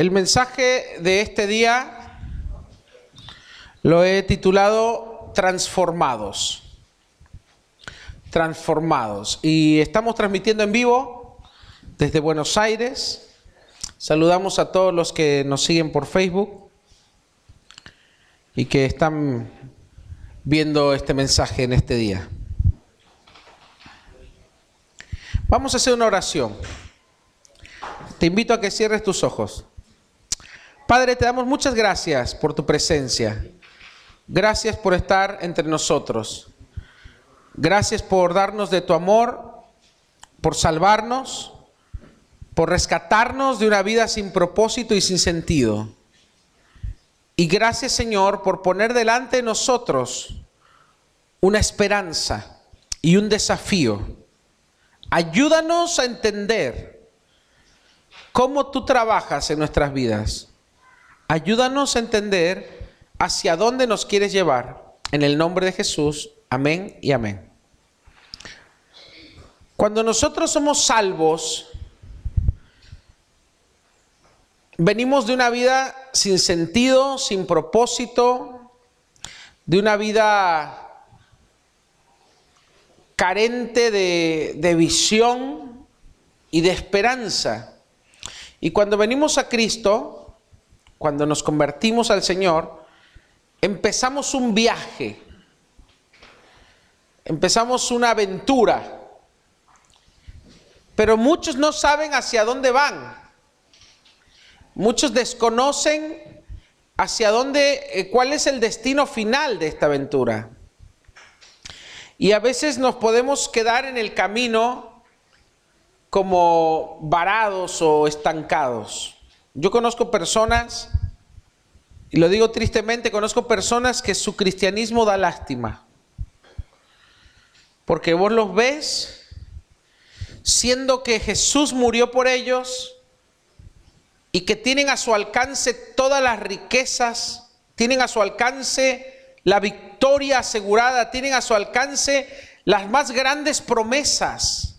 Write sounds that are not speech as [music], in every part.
El mensaje de este día lo he titulado Transformados. Transformados. Y estamos transmitiendo en vivo desde Buenos Aires. Saludamos a todos los que nos siguen por Facebook y que están viendo este mensaje en este día. Vamos a hacer una oración. Te invito a que cierres tus ojos. Padre, te damos muchas gracias por tu presencia. Gracias por estar entre nosotros. Gracias por darnos de tu amor, por salvarnos, por rescatarnos de una vida sin propósito y sin sentido. Y gracias Señor por poner delante de nosotros una esperanza y un desafío. Ayúdanos a entender cómo tú trabajas en nuestras vidas. Ayúdanos a entender hacia dónde nos quieres llevar. En el nombre de Jesús, amén y amén. Cuando nosotros somos salvos, venimos de una vida sin sentido, sin propósito, de una vida carente de, de visión y de esperanza. Y cuando venimos a Cristo, cuando nos convertimos al Señor, empezamos un viaje, empezamos una aventura, pero muchos no saben hacia dónde van, muchos desconocen hacia dónde, eh, cuál es el destino final de esta aventura. Y a veces nos podemos quedar en el camino como varados o estancados. Yo conozco personas, y lo digo tristemente, conozco personas que su cristianismo da lástima. Porque vos los ves siendo que Jesús murió por ellos y que tienen a su alcance todas las riquezas, tienen a su alcance la victoria asegurada, tienen a su alcance las más grandes promesas.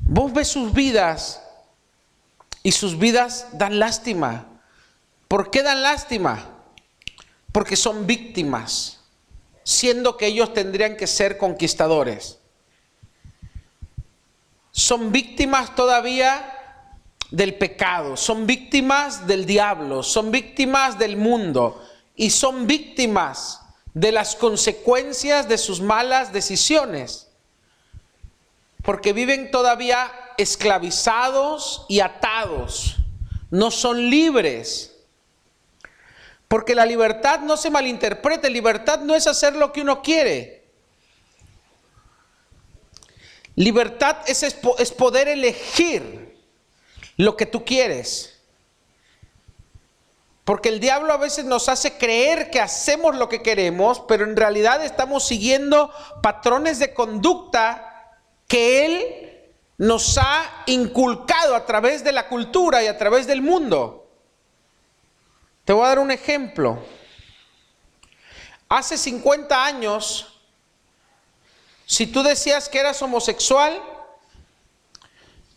Vos ves sus vidas y sus vidas dan lástima. ¿Por qué dan lástima? Porque son víctimas, siendo que ellos tendrían que ser conquistadores. Son víctimas todavía del pecado, son víctimas del diablo, son víctimas del mundo y son víctimas de las consecuencias de sus malas decisiones. Porque viven todavía esclavizados y atados, no son libres. Porque la libertad no se malinterprete, libertad no es hacer lo que uno quiere. Libertad es, es poder elegir lo que tú quieres. Porque el diablo a veces nos hace creer que hacemos lo que queremos, pero en realidad estamos siguiendo patrones de conducta que él nos ha inculcado a través de la cultura y a través del mundo. Te voy a dar un ejemplo. Hace 50 años, si tú decías que eras homosexual,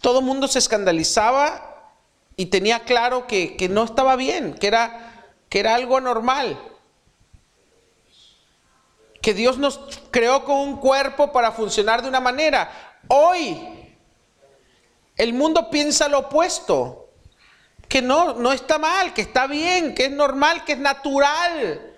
todo el mundo se escandalizaba y tenía claro que, que, no estaba bien, que era, que era algo anormal. Que Dios nos creó con un cuerpo para funcionar de una manera. Hoy el mundo piensa lo opuesto, que no, no está mal, que está bien, que es normal, que es natural.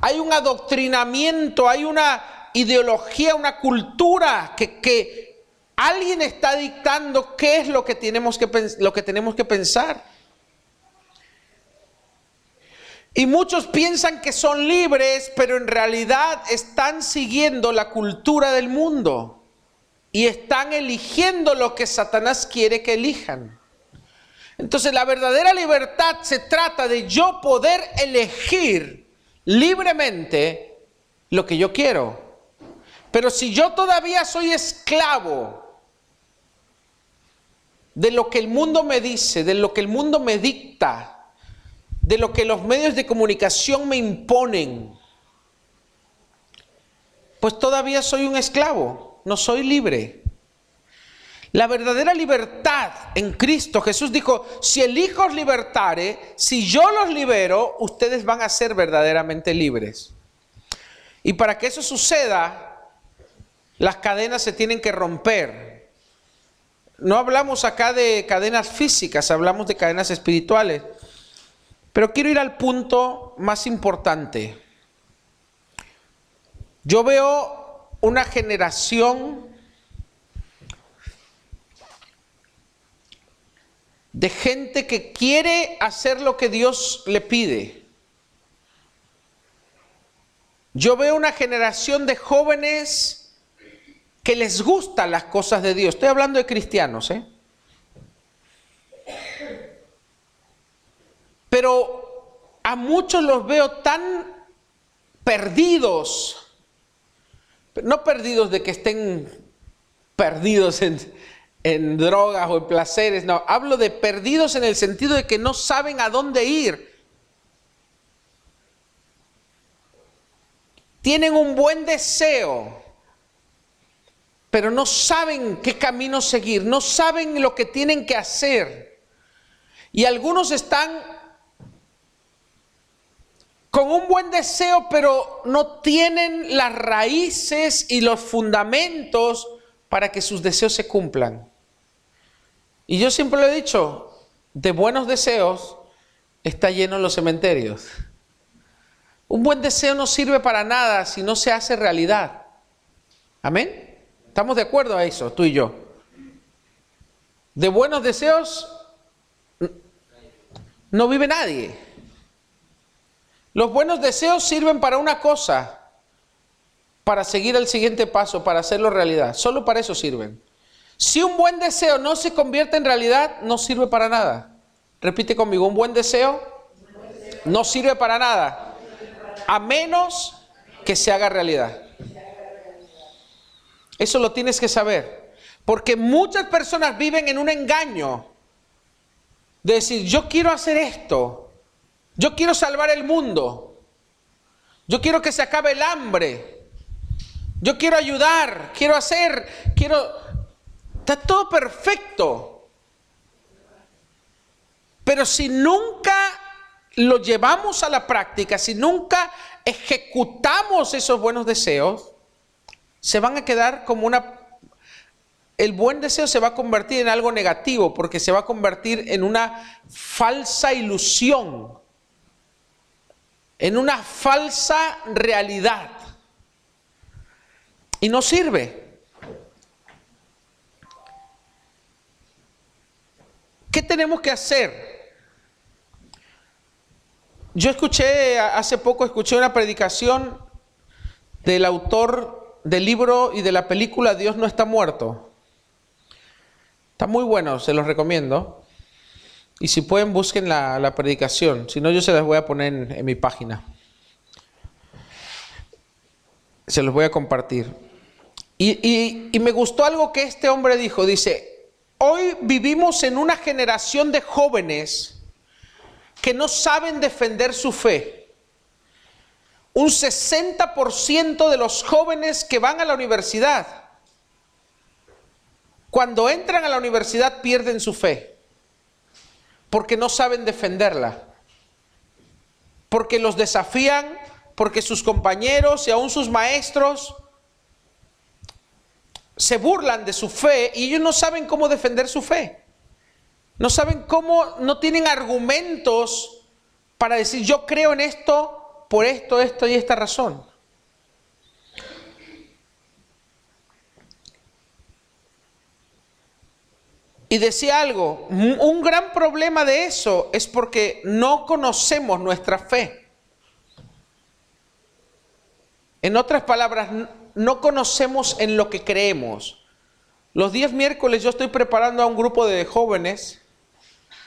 Hay un adoctrinamiento, hay una ideología, una cultura que, que alguien está dictando qué es lo que tenemos que, lo que tenemos que pensar. Y muchos piensan que son libres, pero en realidad están siguiendo la cultura del mundo y están eligiendo lo que Satanás quiere que elijan. Entonces la verdadera libertad se trata de yo poder elegir libremente lo que yo quiero. Pero si yo todavía soy esclavo de lo que el mundo me dice, de lo que el mundo me dicta, de lo que los medios de comunicación me imponen, pues todavía soy un esclavo no soy libre. La verdadera libertad en Cristo, Jesús dijo, si el Hijo os libertare, si yo los libero, ustedes van a ser verdaderamente libres. Y para que eso suceda, las cadenas se tienen que romper. No hablamos acá de cadenas físicas, hablamos de cadenas espirituales. Pero quiero ir al punto más importante. Yo veo una generación de gente que quiere hacer lo que Dios le pide. Yo veo una generación de jóvenes que les gustan las cosas de Dios. Estoy hablando de cristianos, ¿eh? Pero a muchos los veo tan perdidos, no perdidos de que estén perdidos en, en drogas o en placeres, no, hablo de perdidos en el sentido de que no saben a dónde ir. Tienen un buen deseo, pero no saben qué camino seguir, no saben lo que tienen que hacer. Y algunos están con un buen deseo, pero no tienen las raíces y los fundamentos para que sus deseos se cumplan. Y yo siempre lo he dicho, de buenos deseos está lleno los cementerios. Un buen deseo no sirve para nada si no se hace realidad. Amén. ¿Estamos de acuerdo a eso, tú y yo? De buenos deseos no vive nadie. Los buenos deseos sirven para una cosa, para seguir el siguiente paso, para hacerlo realidad. Solo para eso sirven. Si un buen deseo no se convierte en realidad, no sirve para nada. Repite conmigo, un buen deseo no sirve para nada, a menos que se haga realidad. Eso lo tienes que saber, porque muchas personas viven en un engaño de decir, yo quiero hacer esto, yo quiero salvar el mundo, yo quiero que se acabe el hambre, yo quiero ayudar, quiero hacer, quiero Está todo perfecto. Pero si nunca lo llevamos a la práctica, si nunca ejecutamos esos buenos deseos, se van a quedar como una... El buen deseo se va a convertir en algo negativo porque se va a convertir en una falsa ilusión, en una falsa realidad. Y no sirve. ¿Qué tenemos que hacer? Yo escuché, hace poco escuché una predicación del autor del libro y de la película Dios no está muerto. Está muy bueno, se los recomiendo. Y si pueden, busquen la, predicación. Si no, yo se las voy a poner en, mi página. Se los voy a compartir. Y, y me gustó algo que este hombre dijo. Dice, Hoy vivimos en una generación de jóvenes que no saben defender su fe. Un 60% de los jóvenes que van a la universidad, cuando entran a la universidad pierden su fe, porque no saben defenderla, porque los desafían, porque sus compañeros y aún sus maestros se burlan de su fe y ellos no saben cómo defender su fe. No saben cómo, no tienen argumentos para decir yo creo en esto por esto, esto y esta razón. Y decía algo, un gran problema de eso es porque no conocemos nuestra fe. En otras palabras, no conocemos en lo que creemos. Los días miércoles yo estoy preparando a un grupo de jóvenes,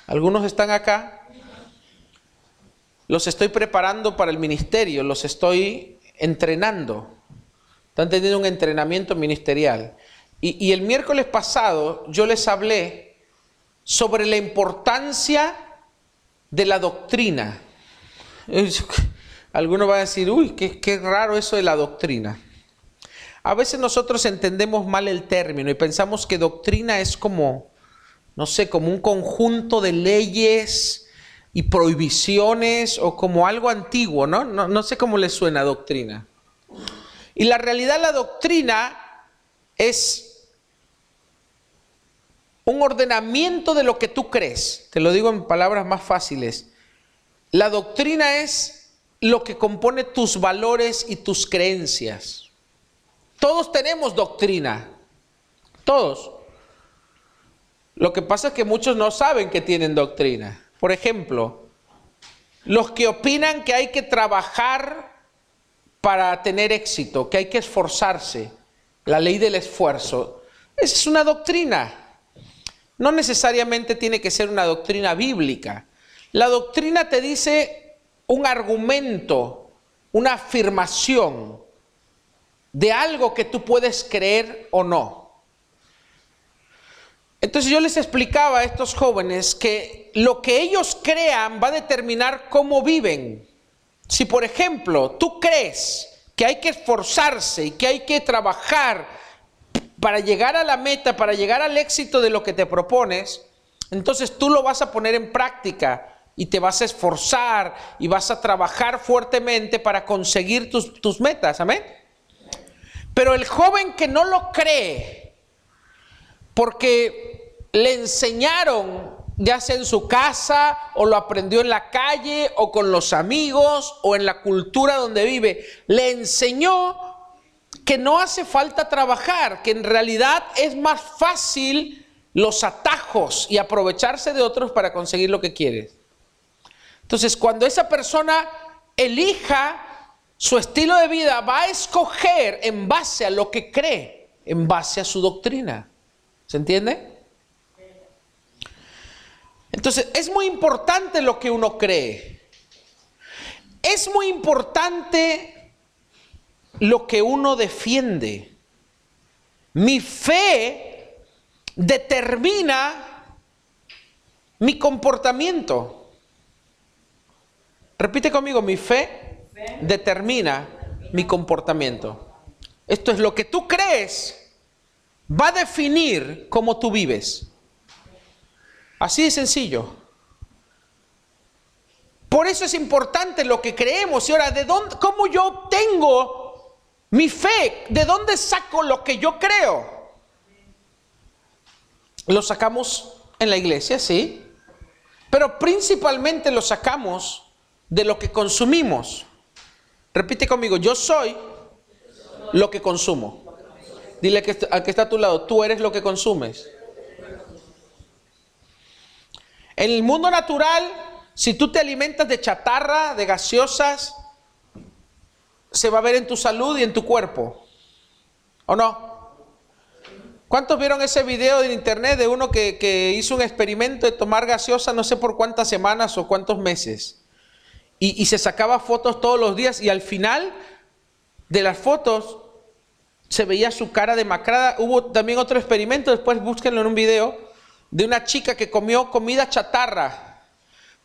algunos están acá, los estoy preparando para el ministerio, los estoy entrenando, están teniendo un entrenamiento ministerial. Y, el miércoles pasado yo les hablé sobre la importancia de la doctrina. Algunos van a decir, uy, qué, qué raro eso de la doctrina. A veces nosotros entendemos mal el término y pensamos que doctrina es como, no sé, como un conjunto de leyes y prohibiciones o como algo antiguo, ¿no? No, no sé cómo le suena doctrina. Y la realidad, la doctrina es un ordenamiento de lo que tú crees. Te lo digo en palabras más fáciles. La doctrina es lo que compone tus valores y tus creencias. Todos tenemos doctrina. Todos. Lo que pasa es que muchos no saben que tienen doctrina. Por ejemplo, los que opinan que hay que trabajar para tener éxito, que hay que esforzarse, la ley del esfuerzo, esa es una doctrina. No necesariamente tiene que ser una doctrina bíblica. La doctrina te dice un argumento, una afirmación de algo que tú puedes creer o no. Entonces yo les explicaba a estos jóvenes que lo que ellos crean va a determinar cómo viven. Si por ejemplo tú crees que hay que esforzarse y que hay que trabajar para llegar a la meta, para llegar al éxito de lo que te propones, entonces tú lo vas a poner en práctica y te vas a esforzar y vas a trabajar fuertemente para conseguir tus, tus metas. Amén. Pero el joven que no lo cree, porque le enseñaron, ya sea en su casa, o lo aprendió en la calle, o con los amigos, o en la cultura donde vive, le enseñó que no hace falta trabajar, que en realidad es más fácil los atajos y aprovecharse de otros para conseguir lo que quieres. Entonces, cuando esa persona elija su estilo de vida va a escoger en base a lo que cree, en base a su doctrina. ¿Se entiende? Entonces, es muy importante lo que uno cree. Es muy importante lo que uno defiende. Mi fe determina mi comportamiento. Repite conmigo, mi fe determina mi comportamiento. Esto es lo que tú crees, va a definir cómo tú vives. Así de sencillo. Por eso es importante lo que creemos. Y ahora, ¿de dónde, cómo yo obtengo mi fe? ¿De dónde saco lo que yo creo? Lo sacamos en la iglesia, sí. Pero principalmente lo sacamos de lo que consumimos. Repite conmigo, yo soy lo que consumo. Dile que, al que está a tu lado, tú eres lo que consumes. En el mundo natural, si tú te alimentas de chatarra, de gaseosas, se va a ver en tu salud y en tu cuerpo. ¿O no? ¿Cuántos vieron ese video en internet de uno que, que hizo un experimento de tomar gaseosa no sé por cuántas semanas o cuántos meses? y, se sacaba fotos todos los días y al final de las fotos se veía su cara demacrada. Hubo también otro experimento, después búsquenlo en un video, de una chica que comió comida chatarra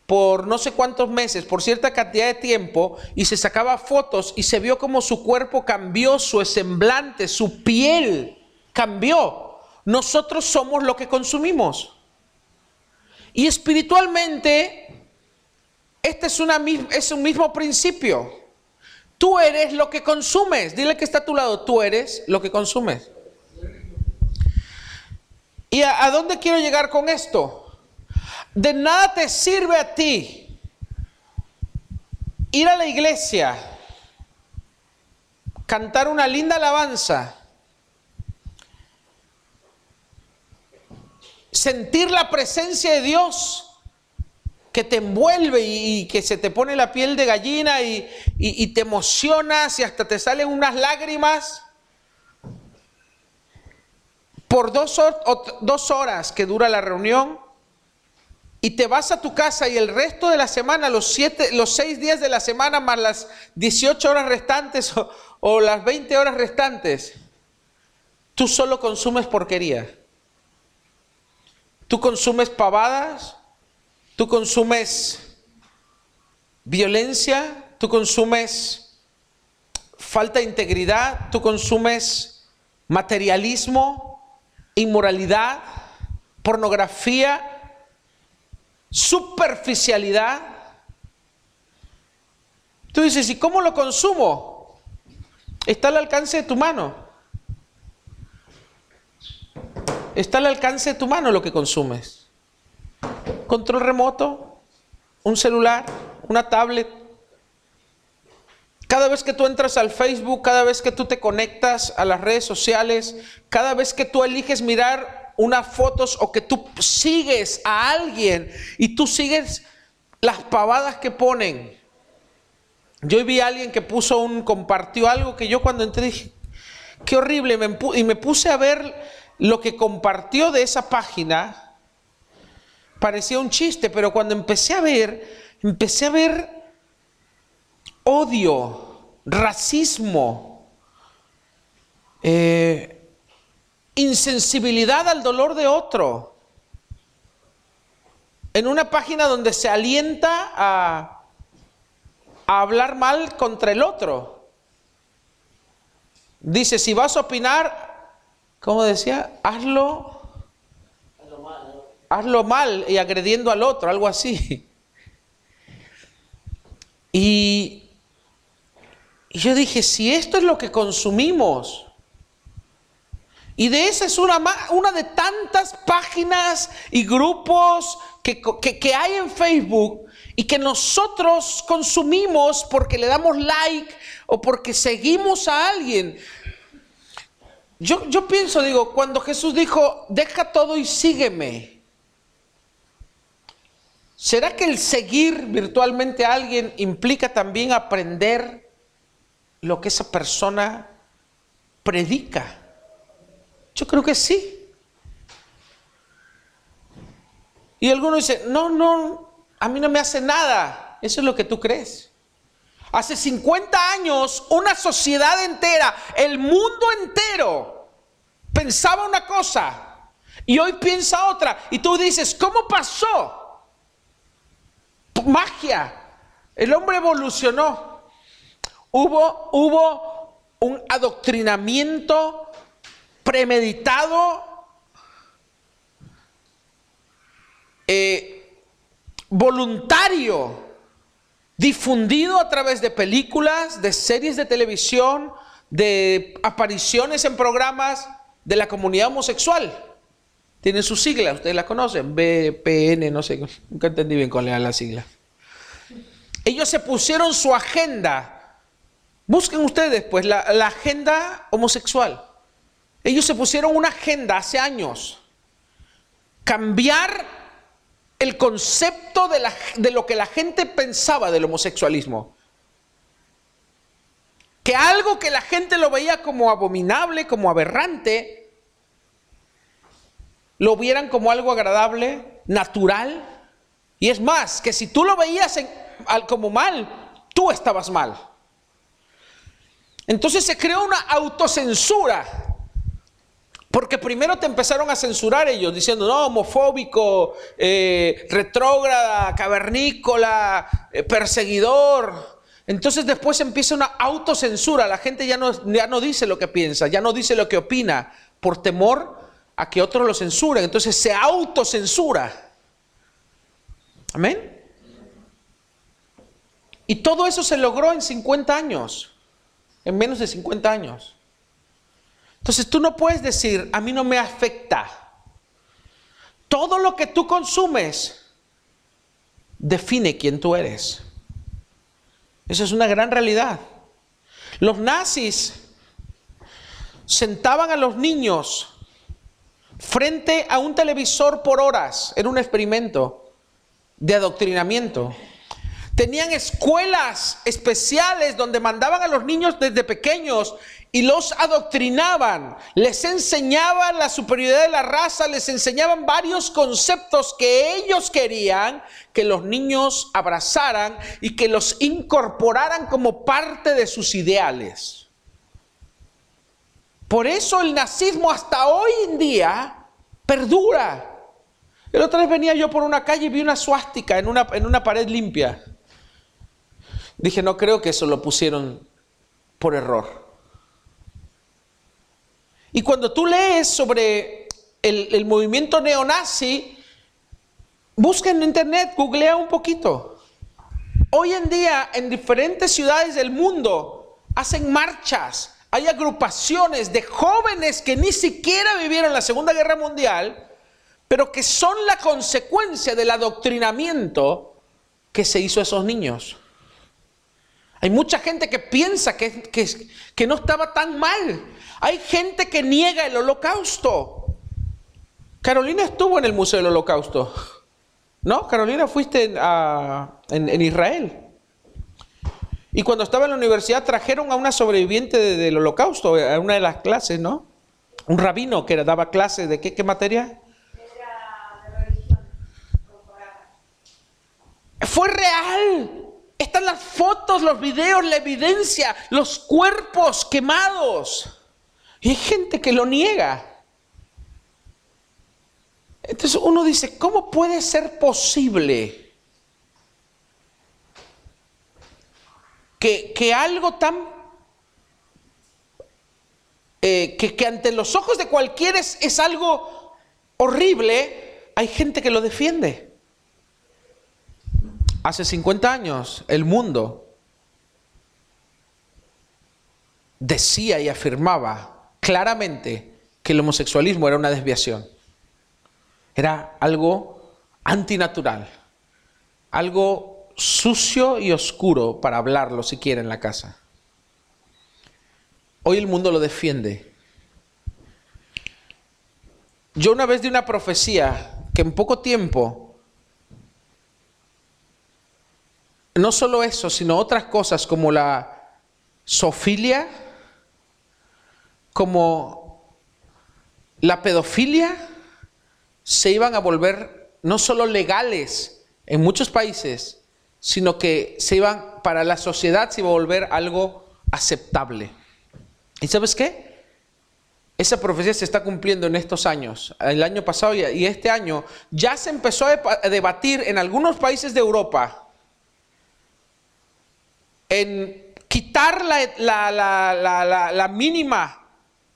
por no sé cuántos meses, por cierta cantidad de tiempo, y se sacaba fotos y se vio como su cuerpo cambió, su semblante, su piel cambió. Nosotros somos lo que consumimos. Y espiritualmente este es, un mismo principio. Tú eres lo que consumes. Dile que está a tu lado. Tú eres lo que consumes. ¿Y a, a dónde quiero llegar con esto? De nada te sirve a ti ir a la iglesia, cantar una linda alabanza, sentir la presencia de Dios que te envuelve y, que se te pone la piel de gallina y, te emocionas y hasta te salen unas lágrimas por dos, dos horas que dura la reunión y te vas a tu casa y el resto de la semana, los, siete, los seis días de la semana más las 18 horas restantes o, o las 20 horas restantes, tú solo consumes porquería. Tú consumes pavadas, Tú consumes violencia, tú consumes falta de integridad, tú consumes materialismo, inmoralidad, pornografía, superficialidad. Tú dices, ¿y cómo lo consumo? Está al alcance de tu mano. Está al alcance de tu mano lo que consumes. Control remoto, un celular, una tablet. Cada vez que tú entras al Facebook, cada vez que tú te conectas a las redes sociales, cada vez que tú eliges mirar unas fotos o que tú sigues a alguien y tú sigues las pavadas que ponen. Yo vi a alguien que puso un, compartió algo que yo cuando entré dije, qué horrible, y me puse a ver lo que compartió de esa página parecía un chiste, pero cuando empecé a ver, empecé a ver odio, racismo, eh, insensibilidad al dolor de otro. En una página donde se alienta a, a hablar mal contra el otro. Dice, si vas a opinar, ¿cómo decía? Hazlo, hazlo mal y agrediendo al otro, algo así. [laughs] Y, yo dije, si esto es lo que consumimos, y de esa es una, una de tantas páginas y grupos que, que, hay en Facebook y que nosotros consumimos porque le damos like o porque seguimos a alguien. Yo, pienso, digo, cuando Jesús dijo, deja todo y sígueme, ¿será que el seguir virtualmente a alguien implica también aprender lo que esa persona predica? Yo creo que sí. Y algunos dicen, no, no, a mí no me hace nada. Eso es lo que tú crees. Hace 50 años, una sociedad entera, el mundo entero, pensaba una cosa y hoy piensa otra. Y tú dices, ¿cómo pasó? Magia. El hombre evolucionó. Hubo, hubo un adoctrinamiento premeditado, eh, voluntario difundido a través de películas, de series de televisión, de apariciones en programas de la comunidad homosexual. Tiene su sigla, ustedes la conocen, BPN, no sé, nunca entendí bien cuál era la sigla. Ellos se pusieron su agenda. Busquen ustedes, pues, la agenda homosexual. Ellos se pusieron una agenda hace años. Cambiar el concepto de, lo que la gente pensaba del homosexualismo. Que algo que la gente lo veía como abominable, como aberrante, lo vieran como algo agradable, natural. Y es más, que si tú lo veías como mal, tú estabas mal. Entonces se creó una autocensura porque primero te empezaron a censurar ellos, diciendo, no, homofóbico, eh, retrógrada, cavernícola, eh, perseguidor. Entonces después empieza una autocensura, la gente ya no, ya no dice lo que piensa, ya no dice lo que opina, por temor a que otros lo censuren. Entonces se autocensura. Amén. Y todo eso se logró en 50 años, en menos de 50 años. Entonces tú no puedes decir, a mí no me afecta. Todo lo que tú consumes define quién tú eres. Eso es una gran realidad. Los nazis sentaban a los niños frente a un televisor por horas. Era un experimento de adoctrinamiento. Tenían escuelas especiales donde mandaban a los niños desde pequeños y los adoctrinaban, les enseñaban la superioridad de la raza, les enseñaban varios conceptos que ellos querían que los niños abrazaran y que los incorporaran como parte de sus ideales. Por eso el nazismo hasta hoy en día perdura. El otro vez venía yo por una calle y vi una suástica en una, en una pared limpia. Dije, no creo que eso lo pusieron por error. Y cuando tú lees sobre el, movimiento neonazi, busca en internet, googlea un poquito. Hoy en día en diferentes ciudades del mundo hacen marchas, hay agrupaciones de jóvenes que ni siquiera vivieron la Segunda Guerra Mundial, pero que son la consecuencia del adoctrinamiento que se hizo a esos niños. Hay mucha gente que piensa que, que, no estaba tan mal. Hay gente que niega el holocausto. Carolina estuvo en el Museo del Holocausto. ¿No? Carolina, fuiste en, Israel. Y cuando estaba en la universidad trajeron a una sobreviviente del holocausto, a una de las clases, ¿no? Un rabino que daba clases de qué, qué materia. Fue real. Están las fotos, los videos, la evidencia, los cuerpos quemados. Y hay gente que lo niega. Entonces uno dice, ¿cómo puede ser posible que, algo tan... Eh, que, ante los ojos de cualquiera es, es algo horrible, hay gente que lo defiende? Hace 50 años el mundo decía y afirmaba claramente que el homosexualismo era una desviación. Era algo antinatural, algo sucio y oscuro para hablarlo si quiere en la casa. Hoy el mundo lo defiende. Yo una vez di una profecía que en poco tiempo no solo eso, sino otras cosas como la sofilia, como la pedofilia, se iban a volver no solo legales en muchos países, sino que se iban, para la sociedad se iba a volver algo aceptable. ¿Y sabes qué? Esa profecía se está cumpliendo en estos años, el año pasado y este año. Ya se empezó a debatir en algunos países de Europa en quitar la, mínima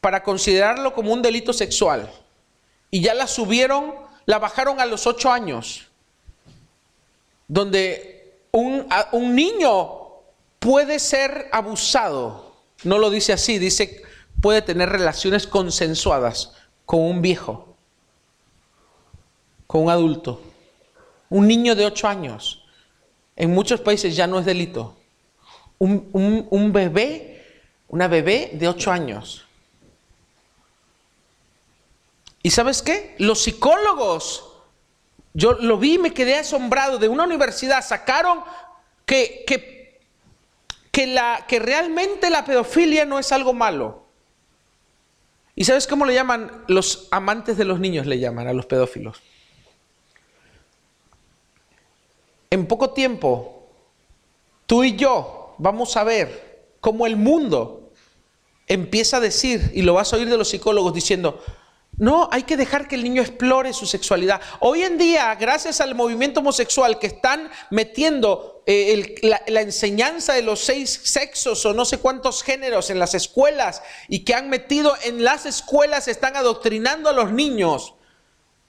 para considerarlo como un delito sexual. Y ya la subieron, la bajaron a los ocho años, donde un, un niño puede ser abusado. No lo dice así, dice puede tener relaciones consensuadas con un viejo, con un adulto. Un niño de ocho años. En muchos países ya no es delito un, bebé, una bebé de 8 años. ¿Y sabes qué? Los psicólogos, yo lo vi y me quedé asombrado, de una universidad sacaron que, que, que, la, que realmente la pedofilia no es algo malo. ¿Y sabes cómo le llaman? Los amantes de los niños le llaman a los pedófilos. En poco tiempo, tú y yo vamos a ver cómo el mundo empieza a decir, y lo vas a oír de los psicólogos diciendo, no, hay que dejar que el niño explore su sexualidad. Hoy en día, gracias al movimiento homosexual que están metiendo eh, la, enseñanza de los seis sexos o no sé cuántos géneros en las escuelas y que han metido en las escuelas, están adoctrinando a los niños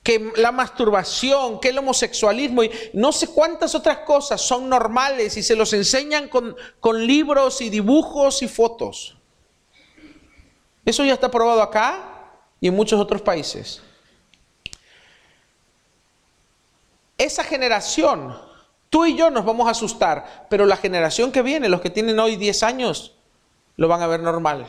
que la masturbación, que el homosexualismo y no sé cuántas otras cosas son normales y se los enseñan con, con libros y dibujos y fotos. Eso ya está probado acá y en muchos otros países. Esa generación, tú y yo nos vamos a asustar, pero la generación que viene, los que tienen hoy 10 años, lo van a ver normal.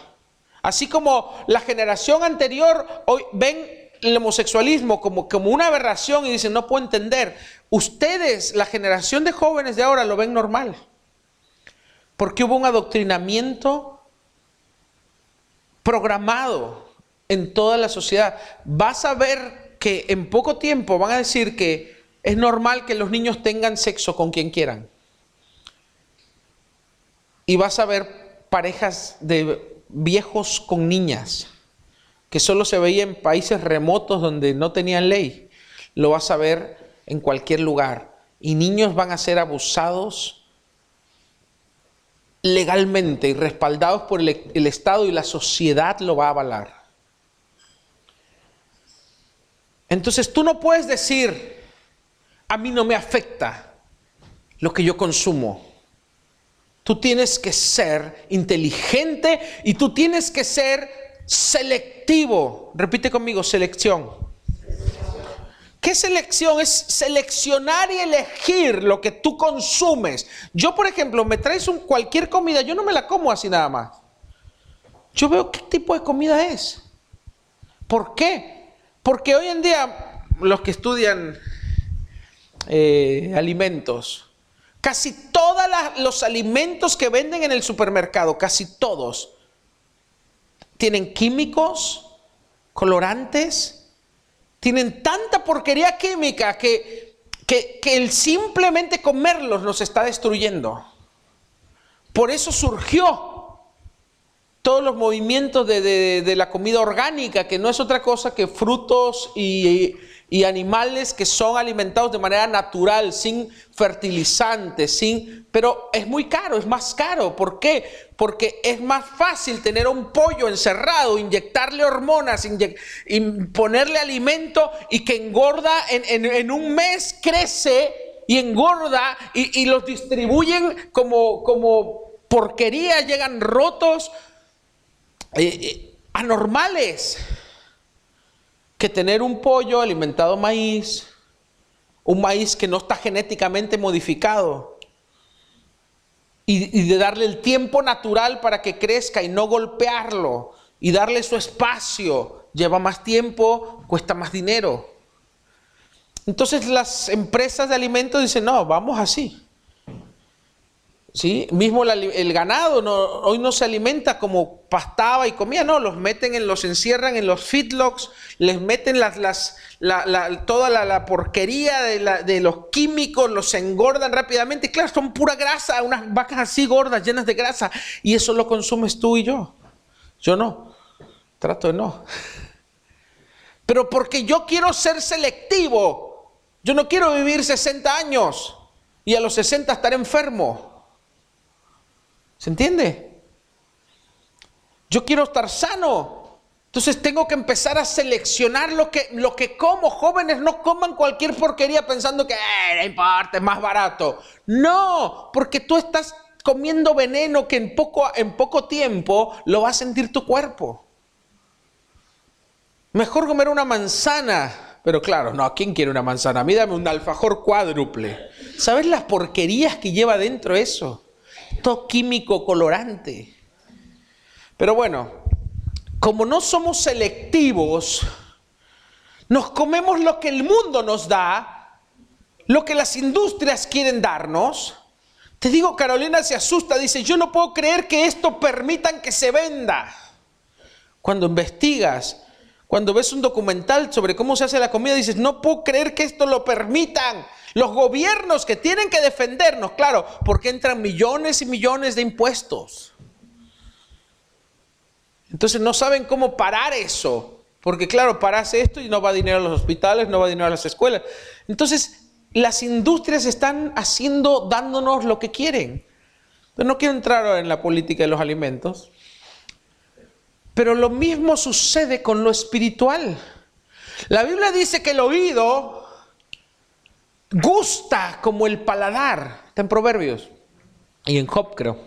Así como la generación anterior hoy ven el homosexualismo como, como una aberración y dicen, no puedo entender. Ustedes, la generación de jóvenes de ahora, lo ven normal. Porque hubo un adoctrinamiento programado en toda la sociedad. Vas a ver que en poco tiempo van a decir que es normal que los niños tengan sexo con quien quieran. Y vas a ver parejas de viejos con niñas que solo se veía en países remotos donde no tenían ley. Lo vas a ver en cualquier lugar. Y niños van a ser abusados legalmente y respaldados por el, el Estado y la sociedad lo va a avalar. Entonces tú no puedes decir, a mí no me afecta lo que yo consumo. Tú tienes que ser inteligente y tú tienes que ser selectivo. Repite conmigo, selección. ¿Qué selección? Es seleccionar y elegir lo que tú consumes. Yo, por ejemplo, me traes un, cualquier comida, yo no me la como así nada más. Yo veo qué tipo de comida es. ¿Por qué? Porque hoy en día los que estudian eh, alimentos, casi todos los alimentos que venden en el supermercado, casi todos, tienen químicos, colorantes, tienen tanta porquería química que, que, el simplemente comerlos nos está destruyendo. Por eso surgió todos los movimientos de, de, la comida orgánica, que no es otra cosa que frutos y, y animales que son alimentados de manera natural, sin fertilizantes, sin... Pero es muy caro, es más caro. ¿Por qué? Porque es más fácil tener un pollo encerrado, inyectarle hormonas, y ponerle alimento y que engorda en, un mes, crece y engorda y, los distribuyen como, como porquería, llegan rotos, eh, eh, anormales que tener un pollo alimentado maíz, un maíz que no está genéticamente modificado, y, de darle el tiempo natural para que crezca y no golpearlo, y darle su espacio, lleva más tiempo, cuesta más dinero. Entonces las empresas de alimentos dicen, no, vamos así. ¿Sí? Mismo el ganado hoy no se alimenta como pastaba y comía, no, los meten en, los encierran en los feedlots, les meten toda la, porquería de, los químicos, los engordan rápidamente. Claro, son pura grasa, unas vacas así gordas, llenas de grasa, y eso lo consumes tú y yo. Yo no, trato de no. [laughs] Pero porque yo quiero ser selectivo, yo no quiero vivir 60 años y a los 60 estar enfermo. ¿Se entiende? Yo quiero estar sano. Entonces tengo que empezar a seleccionar lo que, lo que como. Jóvenes no coman cualquier porquería pensando que eh, no importa, es más barato. No, porque tú estás comiendo veneno que en poco, en poco tiempo lo va a sentir tu cuerpo. Mejor comer una manzana. Pero claro, no, ¿quién quiere una manzana? A un alfajor cuádruple. ¿Sabes las porquerías que lleva dentro eso? Químico colorante. Pero bueno, como no somos selectivos, nos comemos lo que el mundo nos da, lo que las industrias quieren darnos. Te digo, Carolina se asusta, dice, yo no puedo creer que esto permitan que se venda. Cuando investigas, cuando ves un documental sobre cómo se hace la comida, dices, no puedo creer que esto lo permitan. Los gobiernos que tienen que defendernos, claro, porque entran millones y millones de impuestos. Entonces no saben cómo parar eso, porque claro, parase esto y no va dinero a los hospitales, no va dinero a las escuelas. Entonces las industrias están haciendo, dándonos lo que quieren. no quiero entrar en la política de los alimentos, pero lo mismo sucede con lo espiritual. La Biblia dice que el oído gusta como el paladar. Está en Proverbios y en Job, creo.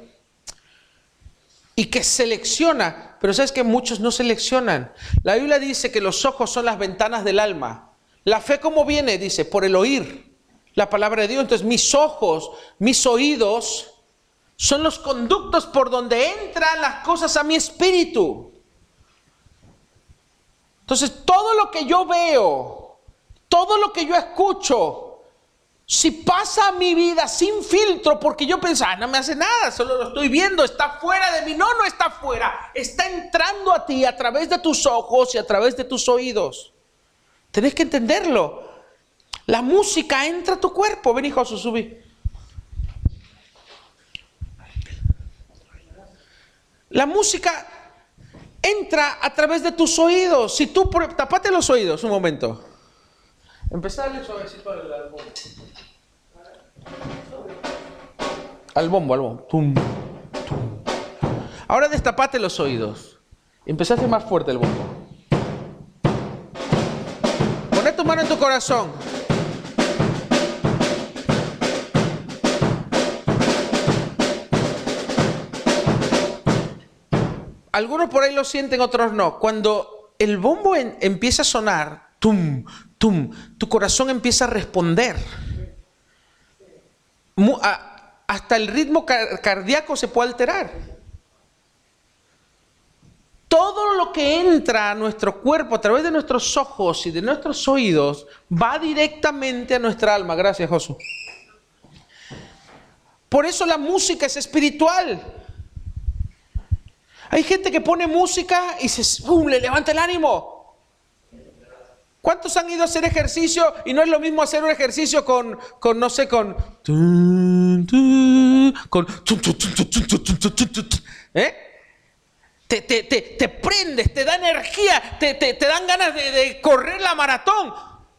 Y que selecciona, pero sabes que muchos no seleccionan. La Biblia dice que los ojos son las ventanas del alma. La fe, ¿cómo viene? Dice, por el oír la palabra de Dios. Entonces, mis ojos, mis oídos son los conductos por donde entran las cosas a mi espíritu. Entonces, todo lo que yo veo, todo lo que yo escucho, si pasa mi vida sin filtro, porque yo pensaba, ah, no me hace nada, solo lo estoy viendo, está fuera de mí. No, no está fuera, está entrando a ti a través de tus ojos y a través de tus oídos. Tenés que entenderlo. La música entra a tu cuerpo. Ven, hijo, subí. La música entra a través de tus oídos. Si tú, tapate los oídos un momento. Empezar suavecito al bombo. Al bombo, al bombo. Ahora destapate los oídos. Empezá a hacer más fuerte el bombo. Poné tu mano en tu corazón. Algunos por ahí lo sienten, otros no. Cuando el bombo empieza a sonar, tum, tu corazón empieza a responder. hasta el ritmo cardíaco se puede alterar. Todo lo que entra a nuestro cuerpo a través de nuestros ojos y de nuestros oídos va directamente a nuestra alma. Gracias, Josu. Por eso la música es espiritual. Hay gente que pone música y se le levanta el ánimo. ¿Cuántos han ido a hacer ejercicio y no es lo mismo hacer un ejercicio con, con no sé, con... con ¿eh? Te, te, te, te, prendes, te da energía, te, dan ganas de, de correr la maratón.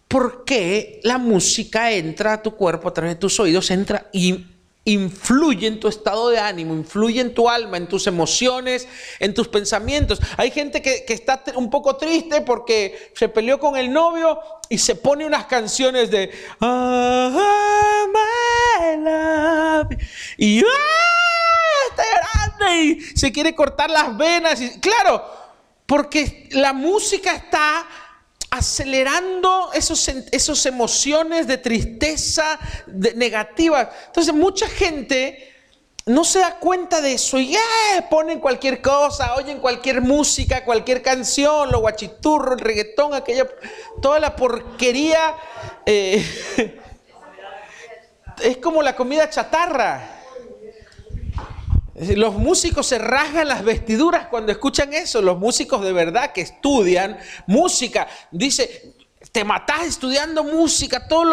Porque la música entra a tu cuerpo a través de tus oídos, entra y influye en tu estado de ánimo, influye en tu alma, en tus emociones, en tus pensamientos. Hay gente que, está un poco triste porque se peleó con el novio y se pone unas canciones de oh, my love y ¡ah! está grande y se quiere cortar las venas. Claro, porque la música está acelerando esos, esos emociones de tristeza de, negativa. Entonces mucha gente no se da cuenta de eso y ya ponen cualquier cosa, oyen cualquier música, cualquier canción, lo guachiturro, el reggaetón, aquella, toda la porquería. Eh, [laughs] es como la comida chatarra. Los músicos se rasgan las vestiduras cuando escuchan eso, los músicos de verdad que estudian música. Dice, te matás estudiando música, todo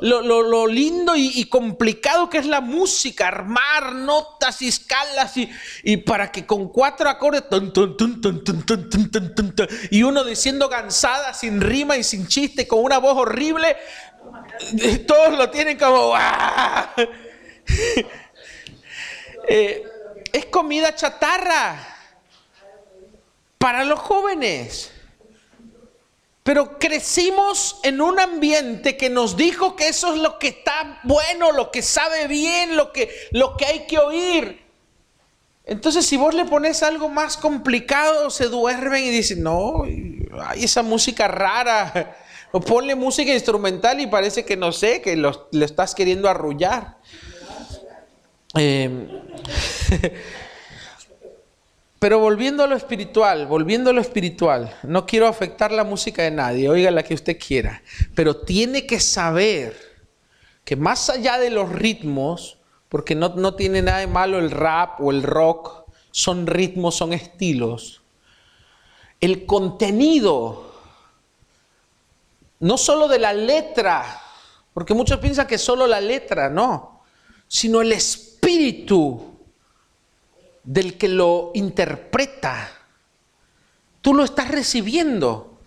lo, lindo y, complicado que es la música, armar notas y escalas y, para que con cuatro acordes y uno diciendo cansada, sin rima y sin chiste, con una voz horrible, todos lo tienen como... eh, es comida chatarra para los jóvenes. Pero crecimos en un ambiente que nos dijo que eso es lo que está bueno, lo que sabe bien, lo que, lo que hay que oír. Entonces, si vos le pones algo más complicado, se duermen y dicen, no, hay esa música rara. O ponle música instrumental y parece que no sé, que lo, le estás queriendo arrullar. Em, [laughs] pero volviendo a lo espiritual, volviendo a lo espiritual, no quiero afectar la música de nadie, oiga la que usted quiera, pero tiene que saber que más allá de los ritmos, porque no, no tiene nada de malo el rap o el rock, son ritmos, son estilos, el contenido, no solo de la letra, porque muchos piensan que solo la letra, no, sino el espíritu del que lo interpreta. Tú lo estás recibiendo.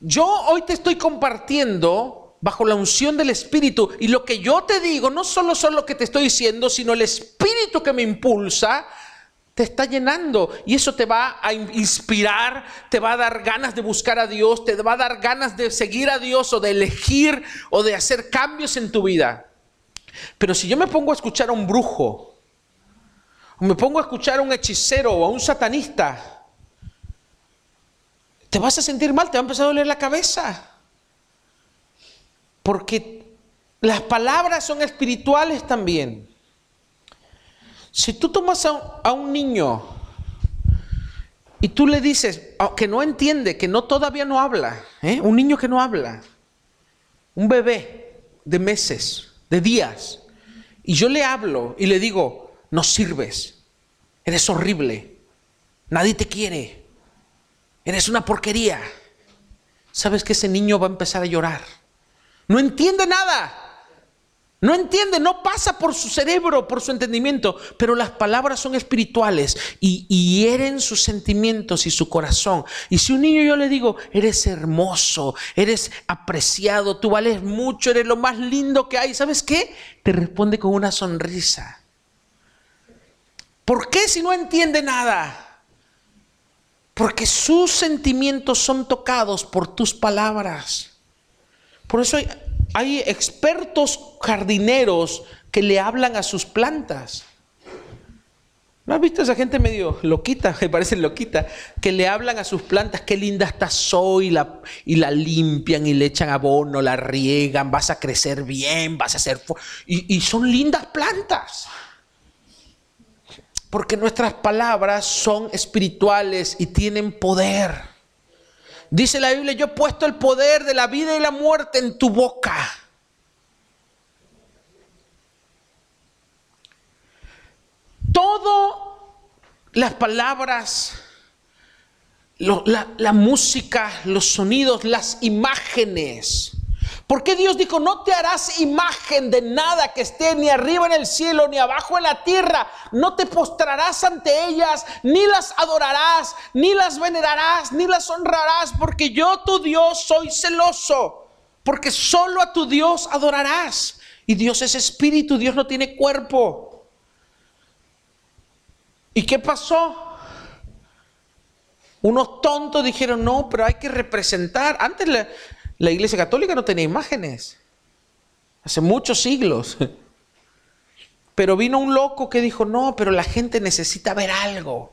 Yo hoy te estoy compartiendo bajo la unción del Espíritu y lo que yo te digo no solo son lo que te estoy diciendo, sino el Espíritu que me impulsa te está llenando y eso te va a inspirar, te va a dar ganas de buscar a Dios, te va a dar ganas de seguir a Dios o de elegir o de hacer cambios en tu vida. Pero si yo me pongo a escuchar a un brujo, o me pongo a escuchar a un hechicero o a un satanista, te vas a sentir mal, te va a empezar a doler la cabeza. Porque las palabras son espirituales también. Si tú tomas a, un niño y tú le dices que no entiende, que no todavía no habla, ¿eh? un niño que no habla, un bebé de meses, de días, y yo le hablo y le digo, no sirves, eres horrible, nadie te quiere, eres una porquería, sabes que ese niño va a empezar a llorar. No entiende nada. No entiende, no pasa por su cerebro, por su entendimiento, pero las palabras son espirituales y, hieren sus sentimientos y su corazón. Y si un niño yo le digo, eres hermoso, eres apreciado, tú vales mucho, eres lo más lindo que hay, ¿sabes qué? Te responde con una sonrisa. ¿Por qué si no entiende nada? Porque sus sentimientos son tocados por tus palabras. Por eso hay, expertos jardineros que le hablan a sus plantas. ¿No has visto a esa gente medio loquita, [laughs] que parece loquita, que le hablan a sus plantas, qué linda estás hoy, y la, y la limpian y le echan abono, la riegan, vas a crecer bien, vas a ser... Y, y son lindas plantas. Porque nuestras palabras son espirituales y tienen poder. Dice la Biblia, yo he puesto el poder de la vida y la muerte en tu boca. todo las palabras, la, la música, los sonidos, las imágenes. ¿Por qué Dios dijo, no te harás imagen de nada que esté ni arriba en el cielo ni abajo en la tierra? No te postrarás ante ellas, ni las adorarás, ni las venerarás, ni las honrarás, porque yo tu Dios soy celoso, porque solo a tu Dios adorarás. Y Dios es espíritu, Dios no tiene cuerpo. ¿Y qué pasó? Unos tontos dijeron, no, pero hay que representar. Antes la, la Iglesia Católica no tenía imágenes. Hace muchos siglos. [laughs] Pero vino un loco que dijo, no, pero la gente necesita ver algo.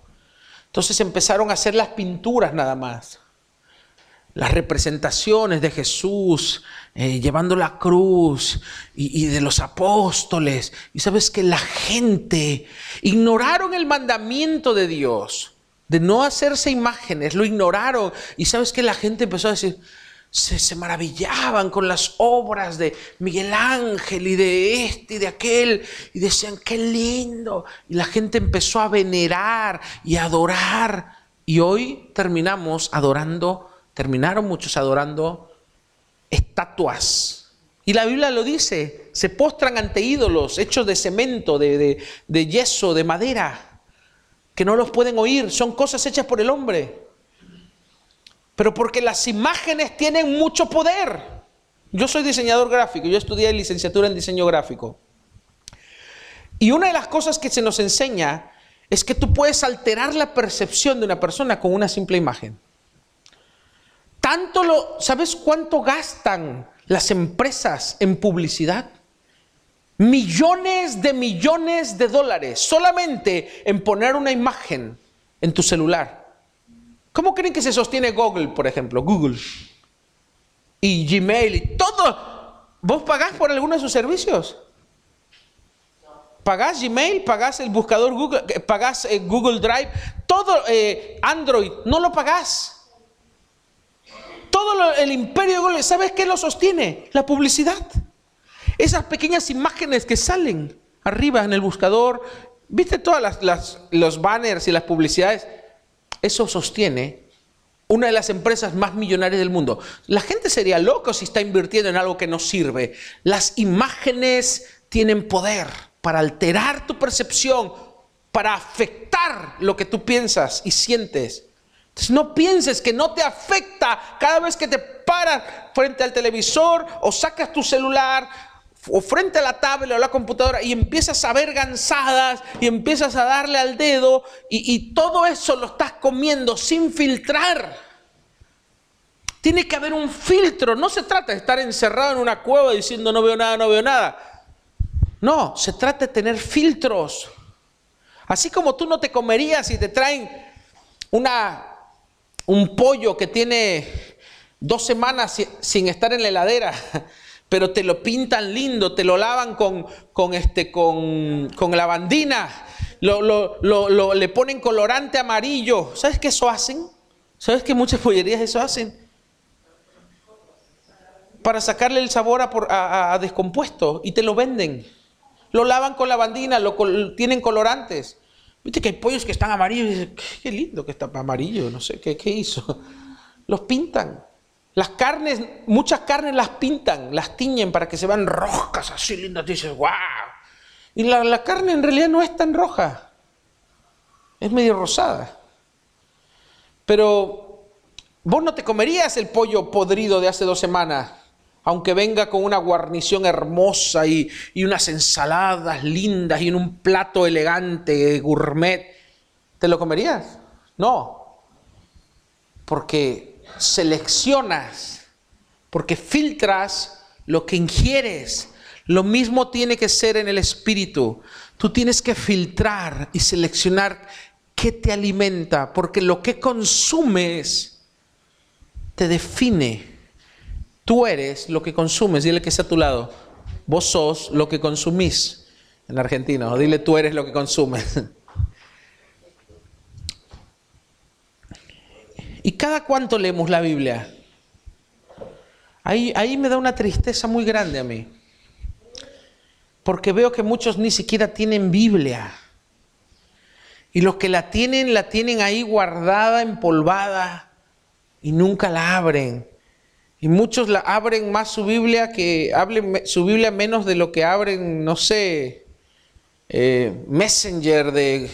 Entonces empezaron a hacer las pinturas nada más. Las representaciones de Jesús, eh, llevando la cruz y, y, de los apóstoles. Y sabes que la gente ignoraron el mandamiento de Dios de no hacerse imágenes, lo ignoraron. Y sabes que la gente empezó a decir, se, maravillaban con las obras de Miguel Ángel y de este y de aquel y decían, qué lindo. Y la gente empezó a venerar y a adorar. Y hoy terminamos adorando, terminaron muchos adorando estatuas. Y la Biblia lo dice, se postran ante ídolos hechos de cemento, de yeso, de madera, que no los pueden oír, son cosas hechas por el hombre. Pero porque las imágenes tienen mucho poder. Yo soy diseñador gráfico, yo estudié licenciatura en diseño gráfico. Y una de las cosas que se nos enseña es que tú puedes alterar la percepción de una persona con una simple imagen. Tanto lo, ¿sabes cuánto gastan las empresas en publicidad? Millones de millones de dólares solamente en poner una imagen en tu celular. ¿Cómo creen que se sostiene Google, por ejemplo? Google y Gmail y todo. ¿Vos pagás por alguno de sus servicios? ¿Pagás Gmail? ¿Pagás el buscador Google? ¿Pagás eh, Google Drive? Todo eh, Android, no lo pagás. Todo el imperio de ¿sabes qué lo sostiene? La publicidad. Esas pequeñas imágenes que salen arriba en el buscador, ¿viste todas las, los banners y las publicidades? Eso sostiene una de las empresas más millonarias del mundo. La gente sería loca si está invirtiendo en algo que no sirve. Las imágenes tienen poder para alterar tu percepción, para afectar lo que tú piensas y sientes. Entonces no pienses que no te afecta cada vez que te paras frente al televisor o sacas tu celular o frente a la tablet o la computadora y empiezas a ver gansadas y empiezas a darle al dedo y, y todo eso lo estás comiendo sin filtrar. Tiene que haber un filtro. No se trata de estar encerrado en una cueva diciendo no veo nada, no veo nada. No, se trata de tener filtros. Así como tú no te comerías y te traen una un pollo que tiene dos semanas sin estar en la heladera, pero te lo pintan lindo, te lo lavan con, con, este, con, con lavandina, lo, lo, lo, le ponen colorante amarillo. ¿Sabes qué eso hacen? ¿Sabes qué muchas pollerías eso hacen? Para sacarle el sabor a, a, a descompuesto y te lo venden. Lo lavan con lavandina, lo, tienen colorantes. Viste que hay pollos que están amarillos y dicen, qué lindo que está amarillo, no sé, ¿qué, qué hizo? [laughs] Los pintan. Las carnes, muchas carnes las pintan, las tiñen para que se vean rojas, así lindas. dices, wow. Y la, la carne en realidad no es tan roja, es medio rosada. Pero vos no te comerías el pollo podrido de hace dos semanas aunque venga con una guarnición hermosa y, y unas ensaladas lindas y en un plato elegante, gourmet, ¿te lo comerías? No, porque seleccionas, porque filtras lo que ingieres. Lo mismo tiene que ser en el espíritu. Tú tienes que filtrar y seleccionar qué te alimenta, porque lo que consumes te define. Tú eres lo que consumes, dile que está a tu lado. Vos sos lo que consumís en Argentina, o dile tú eres lo que consumes. [laughs] ¿Y cada cuánto leemos la Biblia? Ahí, ahí me da una tristeza muy grande a mí porque veo que muchos ni siquiera tienen Biblia. Y los que la tienen, la tienen ahí guardada, empolvada, y nunca la abren. Y muchos la abren más su Biblia que hablen su Biblia menos de lo que abren, no sé, eh, Messenger de,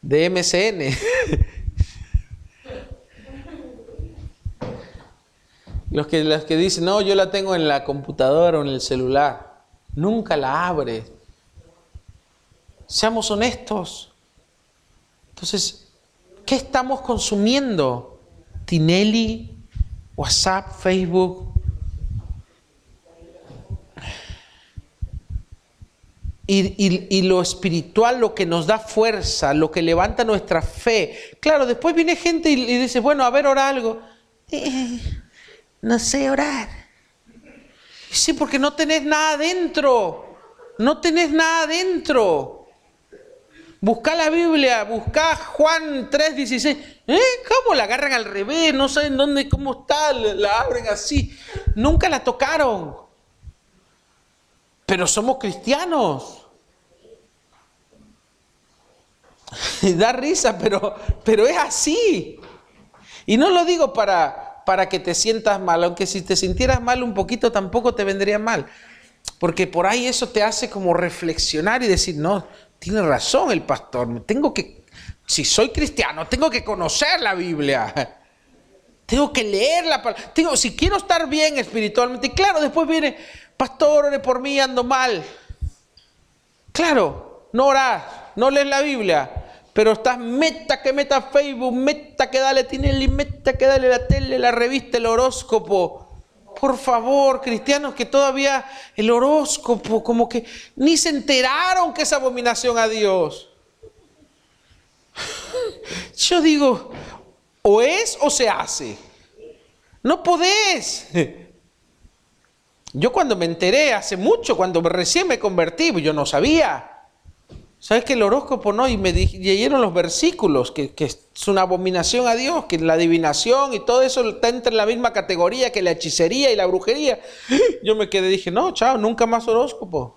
de MSN. [laughs] los, que, los que dicen, no, yo la tengo en la computadora o en el celular nunca la abre. Seamos honestos. Entonces, ¿qué estamos consumiendo? Tinelli, WhatsApp, Facebook. Y, lo espiritual, lo que nos da fuerza, lo que levanta nuestra fe. Claro, después viene gente y, dice, bueno, a ver, ora algo. Eh, no sé orar. Sí, porque no tenés nada dentro. No tenés nada dentro. Busca la Biblia, busca Juan 3:16. ¿Eh? ¿Cómo la agarran al revés? No saben dónde, cómo está, la abren así. Nunca la tocaron. Pero somos cristianos. [laughs] da risa, pero, pero es así. Y no lo digo para, para que te sientas mal, aunque si te sintieras mal un poquito tampoco te vendría mal. Porque por ahí eso te hace como reflexionar y decir, no, tiene razón el pastor, tengo que, si soy cristiano, tengo que conocer la Biblia. [laughs] Tengo que leer la palabra. Tengo, si quiero estar bien espiritualmente, claro, después viene, pastor, ore por mí, ando mal. Claro, no oras, no lees la Biblia, pero estás meta que meta Facebook, meta que dale Tinelli, meta que dale la tele, la revista, el horóscopo. Por favor, cristianos que todavía el horóscopo, como que ni se enteraron que es abominación a Dios. [laughs] Yo digo, o es o se hace. No podés. [laughs] Yo cuando me enteré hace mucho, cuando recién me convertí, yo no sabía. ¿Sabes que el horóscopo no? Y me leyeron los versículos, que, es una abominación a Dios, que la adivinación y todo eso está entre la misma categoría que la hechicería y la brujería. [gasps] Yo me quedé, dije, no, chao, nunca más horóscopo.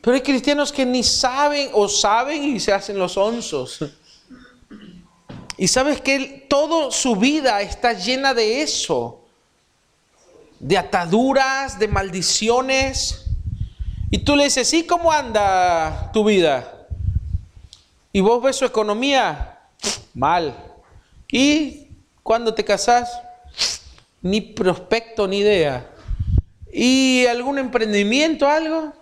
Pero hay cristianos que ni saben o saben y se hacen los onzos. Y sabes que toda su vida está llena de eso, de ataduras, de maldiciones. Y tú le dices, ¿sí cómo anda tu vida? Y vos ves su economía, mal. ¿Y cuando te casás? Ni prospecto, ni idea. ¿Y algún emprendimiento, algo?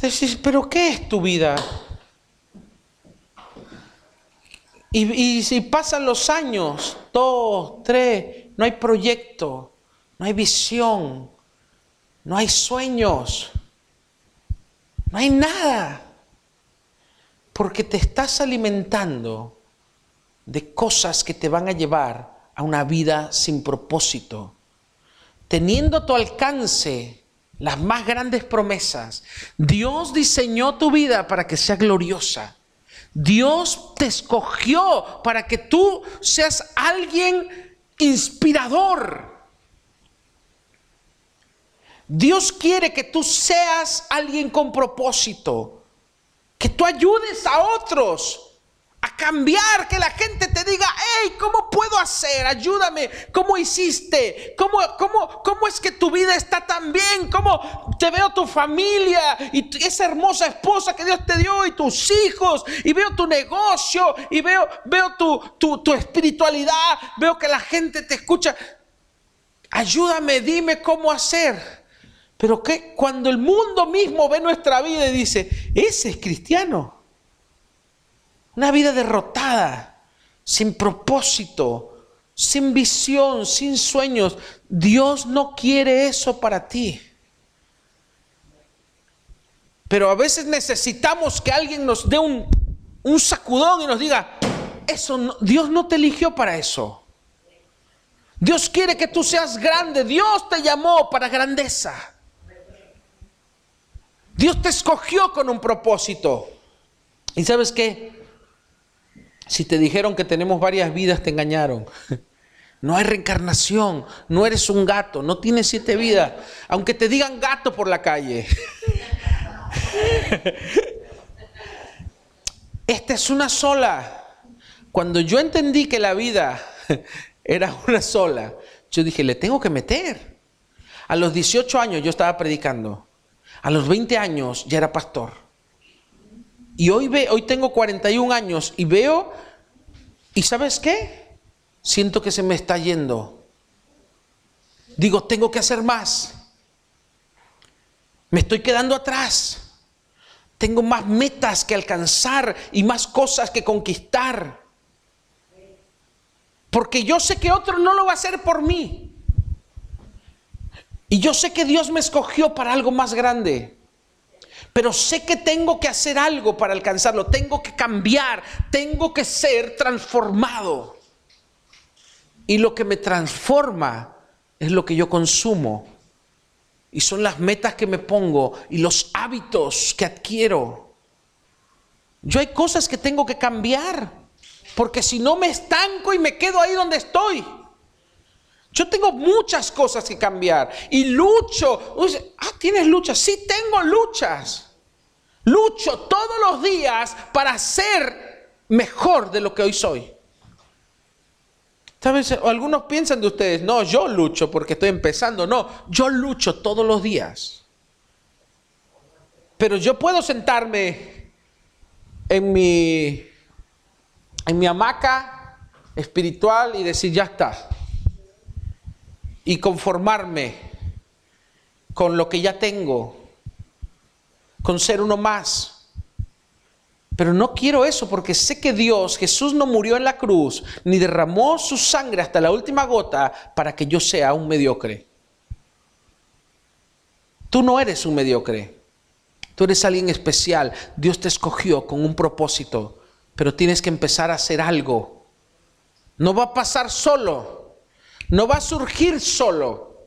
Decís, ¿pero qué es tu vida? Y, y, si pasan los años, dos, tres, no hay proyecto, no hay visión, no hay sueños, no hay nada, porque te estás alimentando de cosas que te van a llevar a una vida sin propósito, teniendo a tu alcance las más grandes promesas. Dios diseñó tu vida para que sea gloriosa. Dios te escogió para que tú seas alguien inspirador. Dios quiere que tú seas alguien con propósito, que tú ayudes a otros a cambiar, que la gente te diga, hey, ¿cómo puedo hacer? Ayúdame. ¿Cómo hiciste? ¿Cómo, cómo, cómo es que tu vida está tan bien? ¿Cómo te veo tu familia y esa hermosa esposa que Dios te dio y tus hijos? Y veo tu negocio y veo, veo tu, tu, tu espiritualidad. Veo que la gente te escucha. Ayúdame, dime cómo hacer. Pero que cuando el mundo mismo ve nuestra vida y dice, ese es cristiano. Una vida derrotada, sin propósito, sin visión, sin sueños. Dios no quiere eso para ti. Pero a veces necesitamos que alguien nos dé un, un sacudón y nos diga, eso Dios no te eligió para eso. Dios quiere que tú seas grande. Dios te llamó para grandeza. Dios te escogió con un propósito. ¿Y sabes qué? Si te dijeron que tenemos varias vidas, te engañaron. [laughs] No hay reencarnación, no eres un gato, no tienes siete vidas, aunque te digan gato por la calle. [laughs] Esta es una sola. Cuando yo entendí que la vida [laughs] era una sola, yo dije, le tengo que meter. A los 18 años yo estaba predicando. A los 20 años ya era pastor. Y hoy, ve, hoy tengo 41 años y veo, ¿y sabes qué? Siento que se me está yendo. Digo, tengo que hacer más. Me estoy quedando atrás. Tengo más metas que alcanzar y más cosas que conquistar. Porque yo sé que otro no lo va a hacer por mí. Y yo sé que Dios me escogió para algo más grande. Pero sé que tengo que hacer algo para alcanzarlo. Tengo que cambiar. Tengo que ser transformado. Y lo que me transforma es lo que yo consumo. Y son las metas que me pongo y los hábitos que adquiero. Yo hay cosas que tengo que cambiar. Porque si no me estanco y me quedo ahí donde estoy. Yo tengo muchas cosas que cambiar y lucho. ah, ¿tienes luchas? Sí, tengo luchas. Lucho todos los días para ser mejor de lo que hoy soy. ¿Sabes? Algunos piensan de ustedes, no, yo lucho porque estoy empezando. No, yo lucho todos los días. Pero yo puedo sentarme en mi, en mi hamaca espiritual y decir, ya está y conformarme con lo que ya tengo, con ser uno más. Pero no quiero eso porque sé que Dios, Jesús no murió en la cruz, ni derramó su sangre hasta la última gota para que yo sea un mediocre. Tú no eres un mediocre. Tú eres alguien especial. Dios te escogió con un propósito, pero tienes que empezar a hacer algo. No va a pasar solo. No va a surgir solo.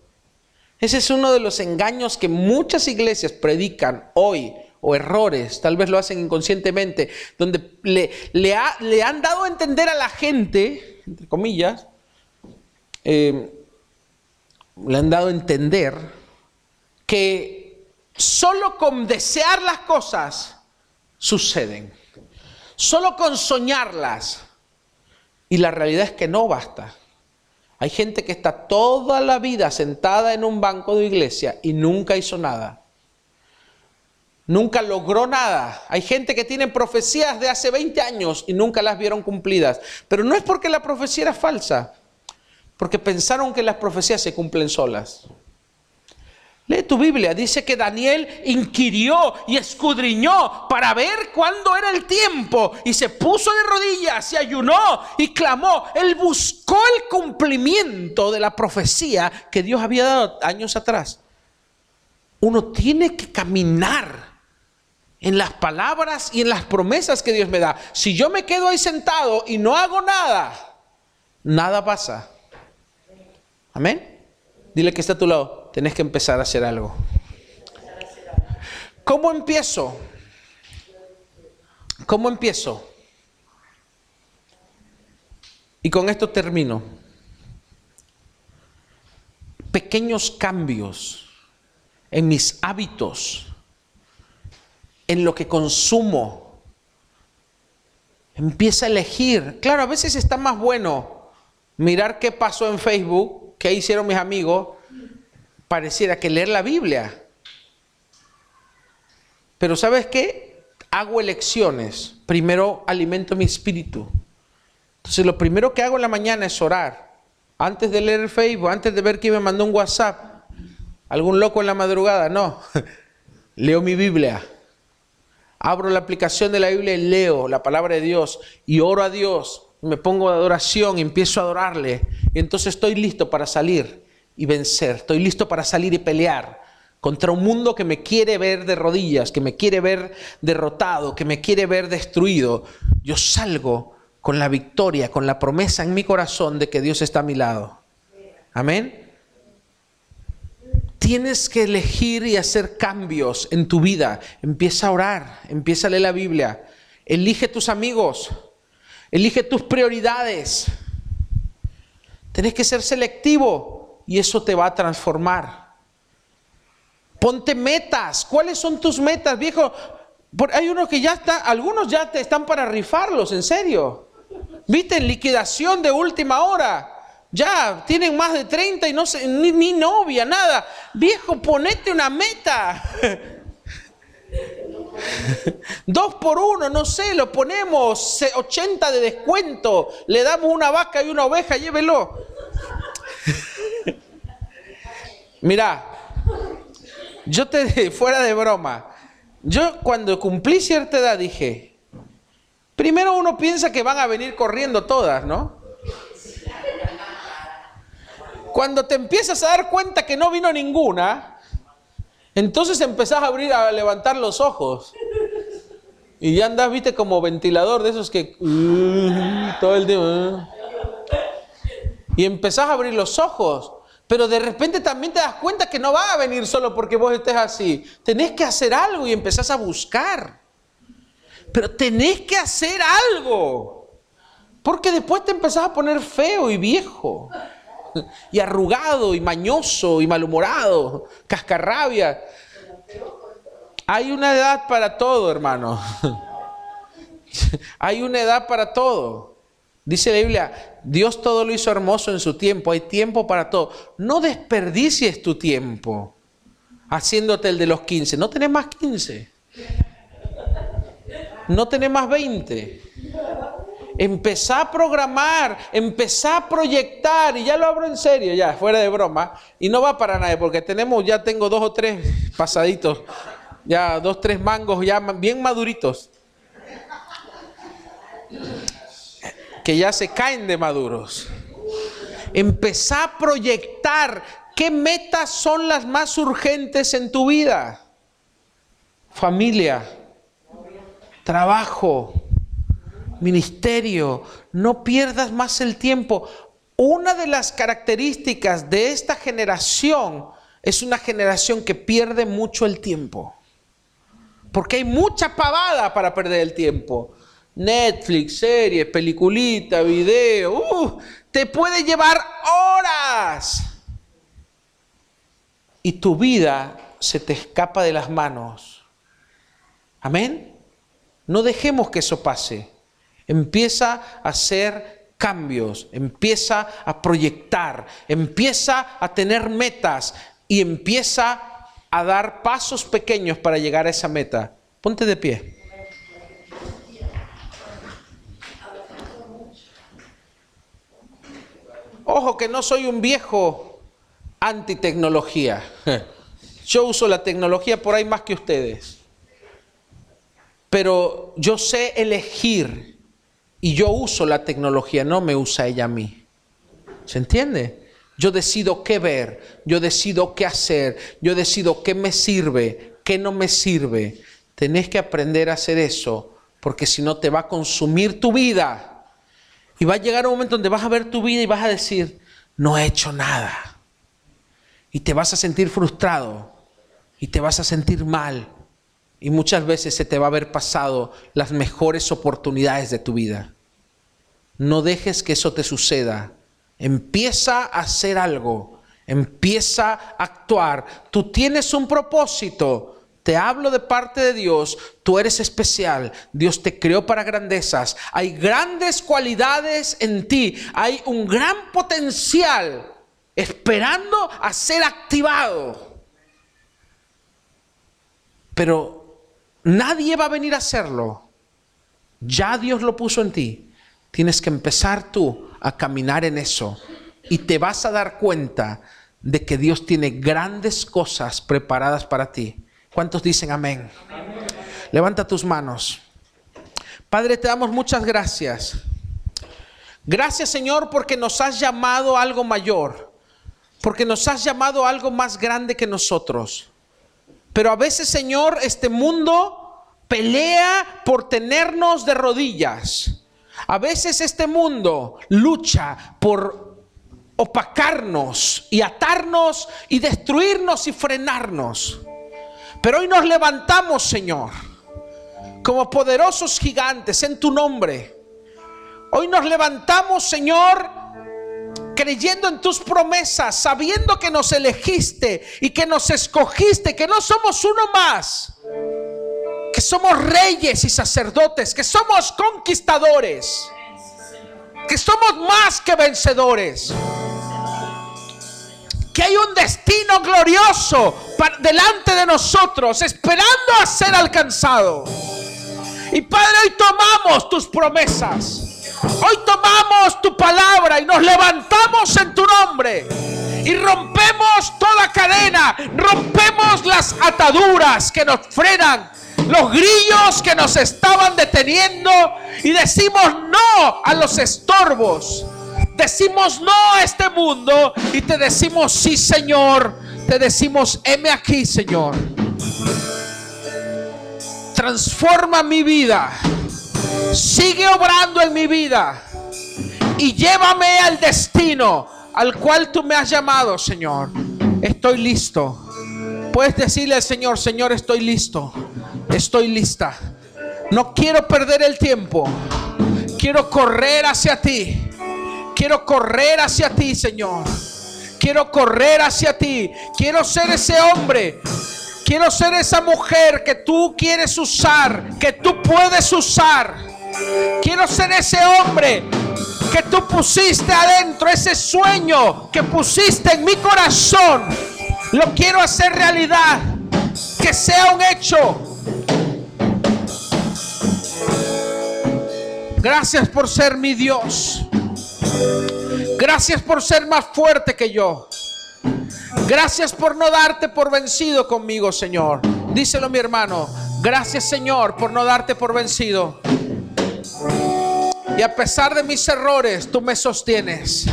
Ese es uno de los engaños que muchas iglesias predican hoy, o errores, tal vez lo hacen inconscientemente, donde le, han dado a entender a la gente, entre comillas, eh, le han dado a entender que solo con desear las cosas suceden, solo con soñarlas. Y la realidad es que no basta. Hay gente que está toda la vida sentada en un banco de iglesia y nunca hizo nada. Nunca logró nada. Hay gente que tiene profecías de hace 20 años y nunca las vieron cumplidas. Pero no es porque la profecía era falsa, porque pensaron que las profecías se cumplen solas. Lee tu Biblia, dice que Daniel inquirió y escudriñó para ver cuándo era el tiempo y se puso de rodillas y ayunó y clamó. Él buscó el cumplimiento de la profecía que Dios había dado años atrás. Uno tiene que caminar en las palabras y en las promesas que Dios me da. Si yo me quedo ahí sentado y no hago nada, nada pasa. Amén. Dile que está a tu lado tenés que empezar a hacer algo. ¿Cómo empiezo? ¿Cómo empiezo? Y con esto termino. Pequeños cambios en mis hábitos, en lo que consumo. Empieza a elegir. Claro, a veces está más bueno mirar qué pasó en Facebook, qué hicieron mis amigos, pareciera que leer la Biblia. Pero ¿sabes qué? Hago elecciones. Primero alimento mi espíritu. Entonces lo primero que hago en la mañana es orar. Antes de leer el Facebook, antes de ver quién me mandó un WhatsApp. Algún loco en la madrugada, no. [laughs] Leo mi Biblia. Abro la aplicación de la Biblia y leo la palabra de Dios y oro a Dios. Me pongo de adoración y empiezo a adorarle. Y entonces estoy listo para salir y vencer. Estoy listo para salir y pelear contra un mundo que me quiere ver de rodillas, que me quiere ver derrotado, que me quiere ver destruido. Yo salgo con la victoria, con la promesa en mi corazón de que Dios está a mi lado. Amén. Tienes que elegir y hacer cambios en tu vida. Empieza a orar, empieza a leer la Biblia. Elige tus amigos, elige tus prioridades. Tienes que ser selectivo y eso te va a transformar. Ponte metas. ¿Cuáles son tus metas, viejo? Hay uno que ya está, algunos ya te están para rifarlos, en serio. ¿Viste? En liquidación de última hora. Ya tienen más de 30 y no sé, ni, novia, nada. Viejo, ponete una meta. [laughs] Dos por uno, no sé, lo ponemos 80 de descuento, le damos una vaca y una oveja, llévelo. Mira, yo te [laughs] fuera de broma, yo cuando cumplí cierta edad dije, primero uno piensa que van a venir corriendo todas, ¿no? Cuando te empiezas a dar cuenta que no vino ninguna, entonces empezás a abrir, a levantar los ojos. Y ya andas, viste, como ventilador de esos que... Uh, todo el día... Uh. y empezás a abrir los ojos. Pero de repente también te das cuenta que no va a venir solo porque vos estés así. Tenés que hacer algo y empezás a buscar. Pero tenés que hacer algo. Porque después te empezás a poner feo y viejo. Y arrugado y mañoso y malhumorado. Cascarrabia. Hay una edad para todo, hermano. [laughs] Hay una edad para todo. Dice la Biblia, Dios todo lo hizo hermoso en su tiempo, hay tiempo para todo. No desperdicies tu tiempo haciéndote el de los 15, no tenés más 15, no tenés más 20. Empezá a programar, empezá a proyectar, y ya lo abro en serio, ya, fuera de broma, y no va para nadie, porque tenemos, ya tengo dos o tres pasaditos, ya dos, tres mangos ya bien maduritos que ya se caen de maduros. Empezá a proyectar qué metas son las más urgentes en tu vida. Familia, trabajo, ministerio. No pierdas más el tiempo. Una de las características de esta generación es una generación que pierde mucho el tiempo. Porque hay mucha pavada para perder el tiempo. Netflix, series, peliculita, video, uh, te puede llevar horas. Y tu vida se te escapa de las manos. Amén. No dejemos que eso pase. Empieza a hacer cambios, empieza a proyectar, empieza a tener metas y empieza a dar pasos pequeños para llegar a esa meta. Ponte de pie. Ojo que no soy un viejo antitecnología. [laughs] Yo uso la tecnología por ahí más que ustedes. Pero yo sé elegir y yo uso la tecnología, no me usa ella a mí. ¿Se entiende? Yo decido qué ver, yo decido qué hacer, yo decido qué me sirve, qué no me sirve. Tenés que aprender a hacer eso, porque si no te va a consumir tu vida. Y va a llegar un momento donde vas a ver tu vida y vas a decir, no he hecho nada. Y te vas a sentir frustrado y te vas a sentir mal. Y muchas veces se te va a haber pasado las mejores oportunidades de tu vida. No dejes que eso te suceda. Empieza a hacer algo. Empieza a actuar. Tú tienes un propósito. Te hablo de parte de Dios, tú eres especial, Dios te creó para grandezas, hay grandes cualidades en ti, hay un gran potencial esperando a ser activado. Pero nadie va a venir a hacerlo. Ya Dios lo puso en ti. Tienes que empezar tú a caminar en eso y te vas a dar cuenta de que Dios tiene grandes cosas preparadas para ti. ¿Cuántos dicen amén? Levanta tus manos. Padre, te damos muchas gracias. Gracias Señor porque nos has llamado a algo mayor, porque nos has llamado a algo más grande que nosotros. Pero a veces Señor, este mundo pelea por tenernos de rodillas. A veces este mundo lucha por opacarnos y atarnos y destruirnos y frenarnos. Pero hoy nos levantamos, Señor, como poderosos gigantes en tu nombre. Hoy nos levantamos, Señor, creyendo en tus promesas, sabiendo que nos elegiste y que nos escogiste, que no somos uno más, que somos reyes y sacerdotes, que somos conquistadores, que somos más que vencedores que hay un destino glorioso delante de nosotros, esperando a ser alcanzado. Y Padre, hoy tomamos tus promesas. Hoy tomamos tu palabra y nos levantamos en tu nombre. Y rompemos toda cadena, rompemos las ataduras que nos frenan, los grillos que nos estaban deteniendo y decimos no a los estorbos decimos no a este mundo y te decimos sí, Señor. Te decimos, heme aquí, Señor. Transforma mi vida. Sigue obrando en mi vida. Y llévame al destino al cual tú me has llamado, Señor. Estoy listo. Puedes decirle al Señor, Señor, estoy listo. Estoy lista. No quiero perder el tiempo. Quiero correr hacia ti. Quiero correr hacia ti, Señor. Quiero correr hacia ti. Quiero ser ese hombre. Quiero ser esa mujer que tú quieres usar, que tú puedes usar. Quiero ser ese hombre que tú pusiste adentro, ese sueño que pusiste en mi corazón. Lo quiero hacer realidad. Que sea un hecho. Gracias por ser mi Dios. Gracias por ser más fuerte que yo. Gracias por no darte por vencido conmigo, Señor. Díselo mi hermano. Gracias, Señor, por no darte por vencido. Y a pesar de mis errores, tú me sostienes.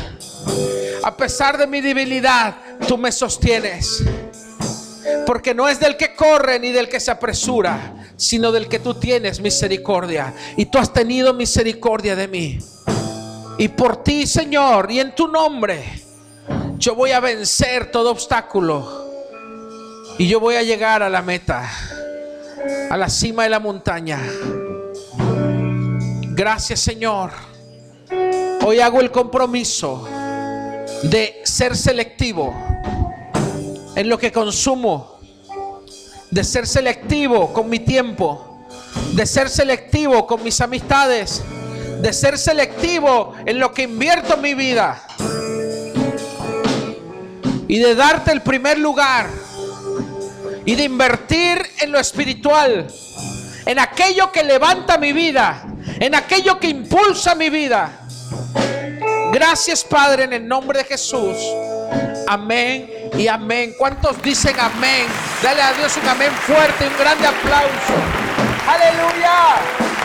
A pesar de mi debilidad, tú me sostienes. Porque no es del que corre ni del que se apresura, sino del que tú tienes misericordia. Y tú has tenido misericordia de mí. Y por ti, Señor, y en tu nombre, yo voy a vencer todo obstáculo. Y yo voy a llegar a la meta, a la cima de la montaña. Gracias, Señor. Hoy hago el compromiso de ser selectivo en lo que consumo, de ser selectivo con mi tiempo, de ser selectivo con mis amistades de ser selectivo en lo que invierto en mi vida y de darte el primer lugar y de invertir en lo espiritual, en aquello que levanta mi vida, en aquello que impulsa mi vida. Gracias Padre en el nombre de Jesús. Amén y amén. ¿Cuántos dicen amén? Dale a Dios un amén fuerte, un grande aplauso. Aleluya.